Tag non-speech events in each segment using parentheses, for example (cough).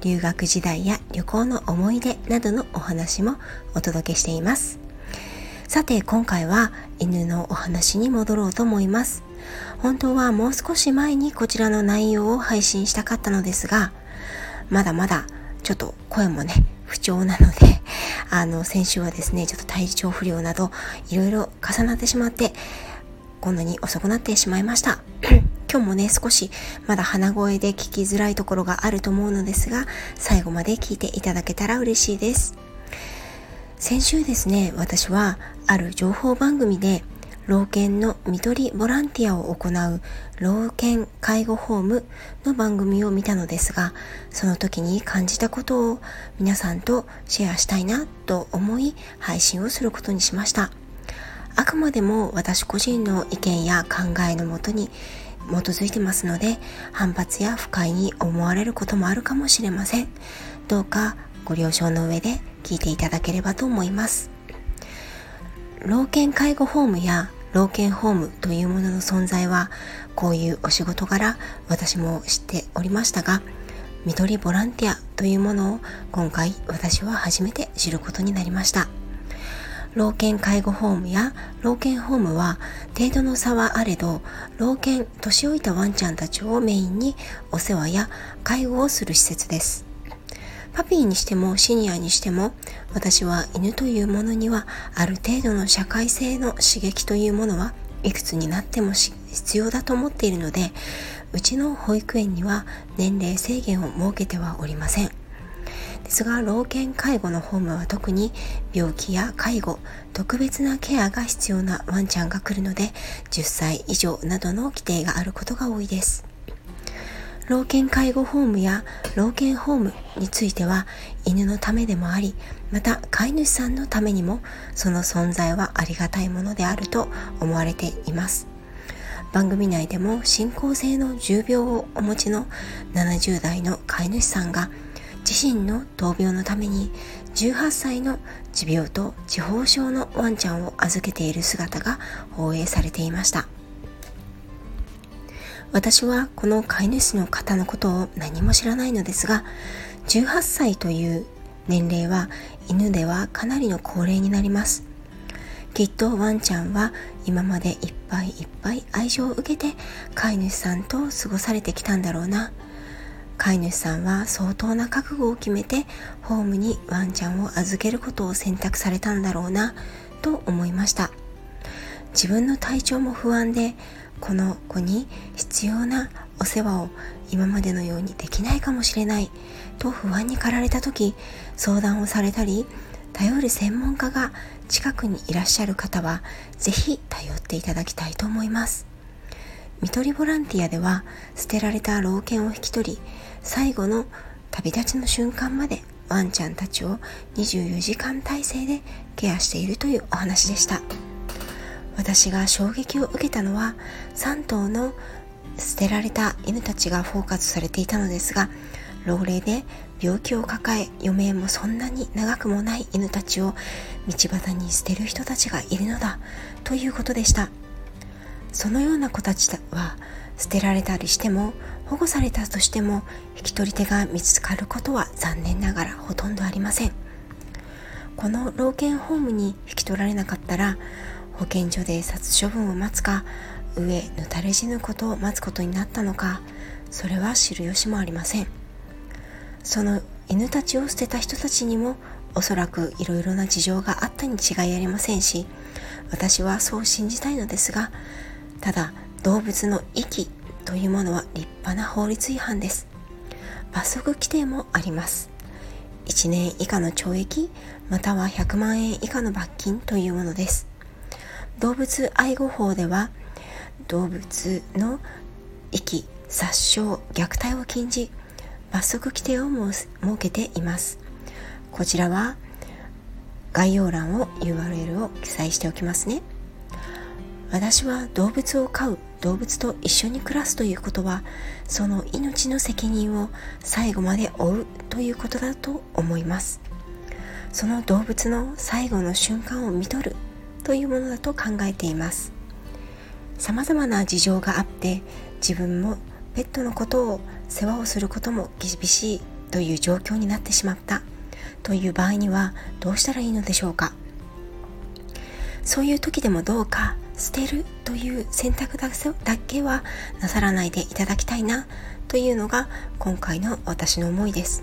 留学時代や旅行の思い出などのお話もお届けしています。さて今回は犬のお話に戻ろうと思います。本当はもう少し前にこちらの内容を配信したかったのですがまだまだちょっと声もね不調なので (laughs) あの先週はですねちょっと体調不良などいろいろ重なってしまってこんなに遅くなってしまいました。今日もね、少しまだ鼻声で聞きづらいところがあると思うのですが、最後まで聞いていただけたら嬉しいです。先週ですね、私はある情報番組で、老犬の看取りボランティアを行う老犬介護ホームの番組を見たのですが、その時に感じたことを皆さんとシェアしたいなと思い配信をすることにしました。あくまでも私個人の意見や考えのもとに基づいてますので反発や不快に思われることもあるかもしれません。どうかご了承の上で聞いていただければと思います。老犬介護ホームや老犬ホームというものの存在はこういうお仕事柄私も知っておりましたが看取りボランティアというものを今回私は初めて知ることになりました。老犬介護ホームや老犬ホームは程度の差はあれど老犬年老いたワンちゃんたちをメインにお世話や介護をする施設です。パピーにしてもシニアにしても私は犬というものにはある程度の社会性の刺激というものはいくつになっても必要だと思っているのでうちの保育園には年齢制限を設けてはおりません。ですが老犬介護のホームは特に病気や介護特別なケアが必要なワンちゃんが来るので10歳以上などの規定があることが多いです。老犬介護ホームや老犬ホームについては犬のためでもありまた飼い主さんのためにもその存在はありがたいものであると思われています。番組内でも進行性の重病をお持ちの70代の飼い主さんが自身の闘病のために18歳の持病と地方症のワンちゃんを預けている姿が放映されていました。私はこの飼い主の方のことを何も知らないのですが18歳という年齢は犬ではかなりの高齢になります。きっとワンちゃんは今までいっぱいいっぱい愛情を受けて飼い主さんと過ごされてきたんだろうな。飼い主さんは相当な覚悟を決めてホームにワンちゃんを預けることを選択されたんだろうなと思いました。自分の体調も不安でこの子に必要なお世話を今までのようにできないかもしれないと不安に駆られた時相談をされたり頼る専門家が近くにいらっしゃる方は是非頼っていただきたいと思います。看取りボランティアでは捨てられた老犬を引き取り最後の旅立ちの瞬間までワンちゃんたちを24時間体制でケアしているというお話でした。私が衝撃を受けたのは3頭の捨てられた犬たちがフォーカスされていたのですが老齢で病気を抱え余命もそんなに長くもない犬たちを道端に捨てる人たちがいるのだということでした。そのような子たちは捨てられたりしても保護されたとしても引き取り手が見つかることは残念ながらほとんどありません。この老犬ホームに引き取られなかったら保健所で殺処分を待つか上ぬたれ死ぬことを待つことになったのかそれは知る由もありません。その犬たちを捨てた人たちにもおそらくいろいろな事情があったに違いありませんし私はそう信じたいのですがただ動物の息というものは立派な法律違反です。罰則規定もあります。1年以下の懲役または100万円以下の罰金というものです。動物愛護法では動物の息殺傷虐待を禁じ罰則規定を設けています。こちらは概要欄を URL を記載しておきますね。私は動物を飼う動物と一緒に暮らすということはその命の責任を最後まで負うということだと思います。その動物の最後の瞬間を見とるというものだと考えています。さまざまな事情があって自分もペットのことを世話をすることも厳しいという状況になってしまった。という場合にはどうしたらいいのでしょうか。そういう時でもどうか捨てるという選択だけはなさらないでいただきたいなというのが今回の私の思いです。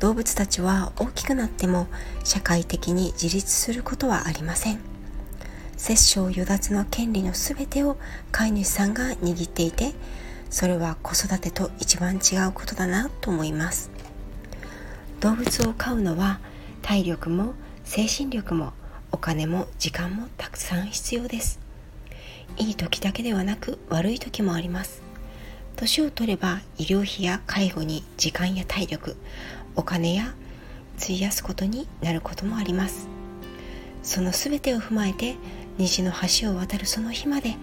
動物たちは大きくなっても社会的に自立することはありません。殺生与奪の権利の全てを飼い主さんが握っていてそれは子育てと一番違うことだなと思います。動物を飼うのは体力も精神力もお金も時間もたくさん必要です。いい時だけではなく悪い時もあります。年を取れば医療費や介護に時間や体力お金や費やすことになることもあります。その全てを踏まえて虹の橋を渡るその日まで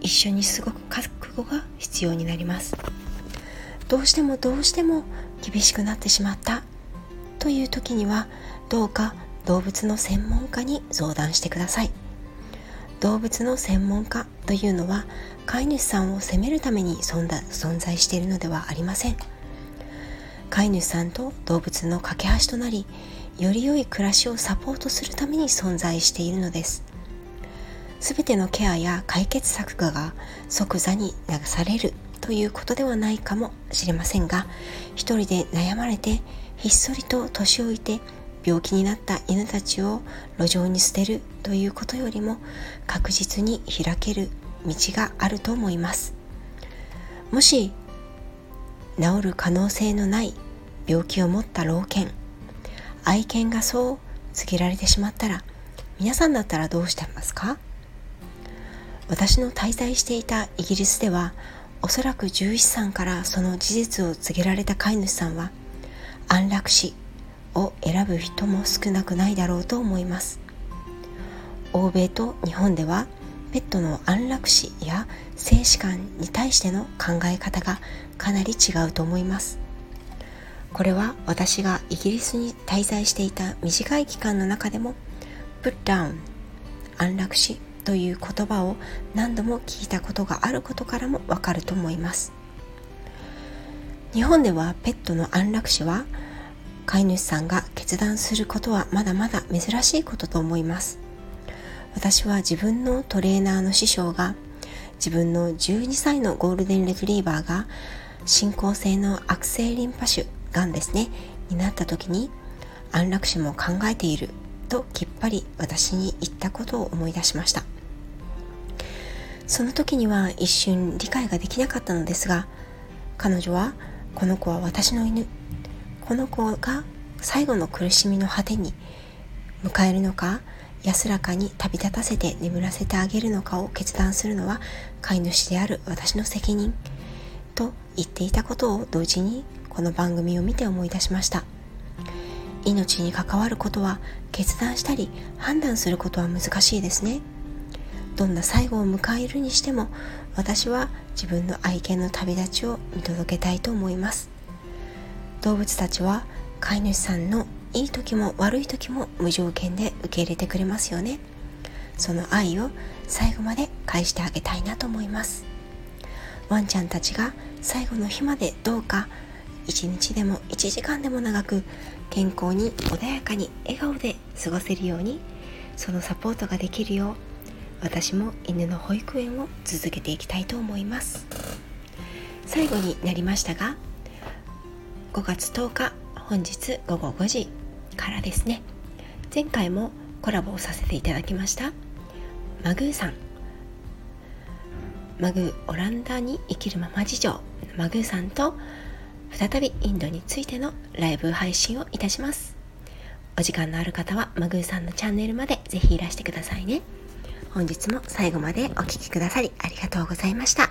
一緒に過ごく覚悟が必要になります。どうしてもどうしても厳しくなってしまったという時にはどうか動物の専門家に相談してください。動物の専門家というのは飼い主さんを責めるために存在しているのではありません。飼い主さんと動物の架け橋となりより良い暮らしをサポートするために存在しているのです。全てのケアや解決策が即座に流されるということではないかもしれませんが一人で悩まれてひっそりと年老いて病気になった犬たちを路上に捨てるということよりも確実に開ける道があると思います。もし治る可能性のない病気を持った老犬愛犬がそう告げられてしまったら皆さんだったらどうしてますか？私の滞在していたイギリスではおそらく獣医師さんからその事実を告げられた飼い主さんは安楽死を選ぶ人も少なくないだろうと思います。欧米と日本ではペットの安楽死や生死観に対しての考え方がかなり違うと思います。これは私がイギリスに滞在していた短い期間の中でも put down 安楽死という言葉を何度も聞いたことがあることからもわかると思います。日本ではペットの安楽死は飼い主さんが決断することはまだまだ珍しいことと思います。私は自分のトレーナーの師匠が自分の12歳のゴールデンレトリーバーが進行性の悪性リンパ腫がんですねになった時に安楽死も考えているときっぱり私に言ったことを思い出しました。その時には一瞬理解ができなかったのですが彼女はこの子は私の犬この子が最後の苦しみの果てに迎えるのか安らかに旅立たせて眠らせてあげるのかを決断するのは飼い主である私の責任と言っていたことを同時にこの番組を見て思い出しました。命に関わることは決断したり判断することは難しいですね。どんな最後を迎えるにしても私は自分の愛犬の旅立ちを見届けたいと思います。動物たちは飼い主さんのいい時も悪い時も無条件で受け入れてくれますよね。その愛を最後まで返してあげたいなと思います。ワンちゃんたちが最後の日までどうか一日でも1時間でも長く健康に穏やかに笑顔で過ごせるようにそのサポートができるよう私も犬の保育園を続けていきたいと思います。最後になりましたが5月10日本日午後5時からですね。前回もコラボをさせていただきましたマグーさん。マグーオランダに生きるまま事情マグーさんと再びインドについてのライブ配信をいたします。お時間のある方はマグーさんのチャンネルまでぜひいらしてくださいね。本日も最後までお聴きくださりありがとうございました。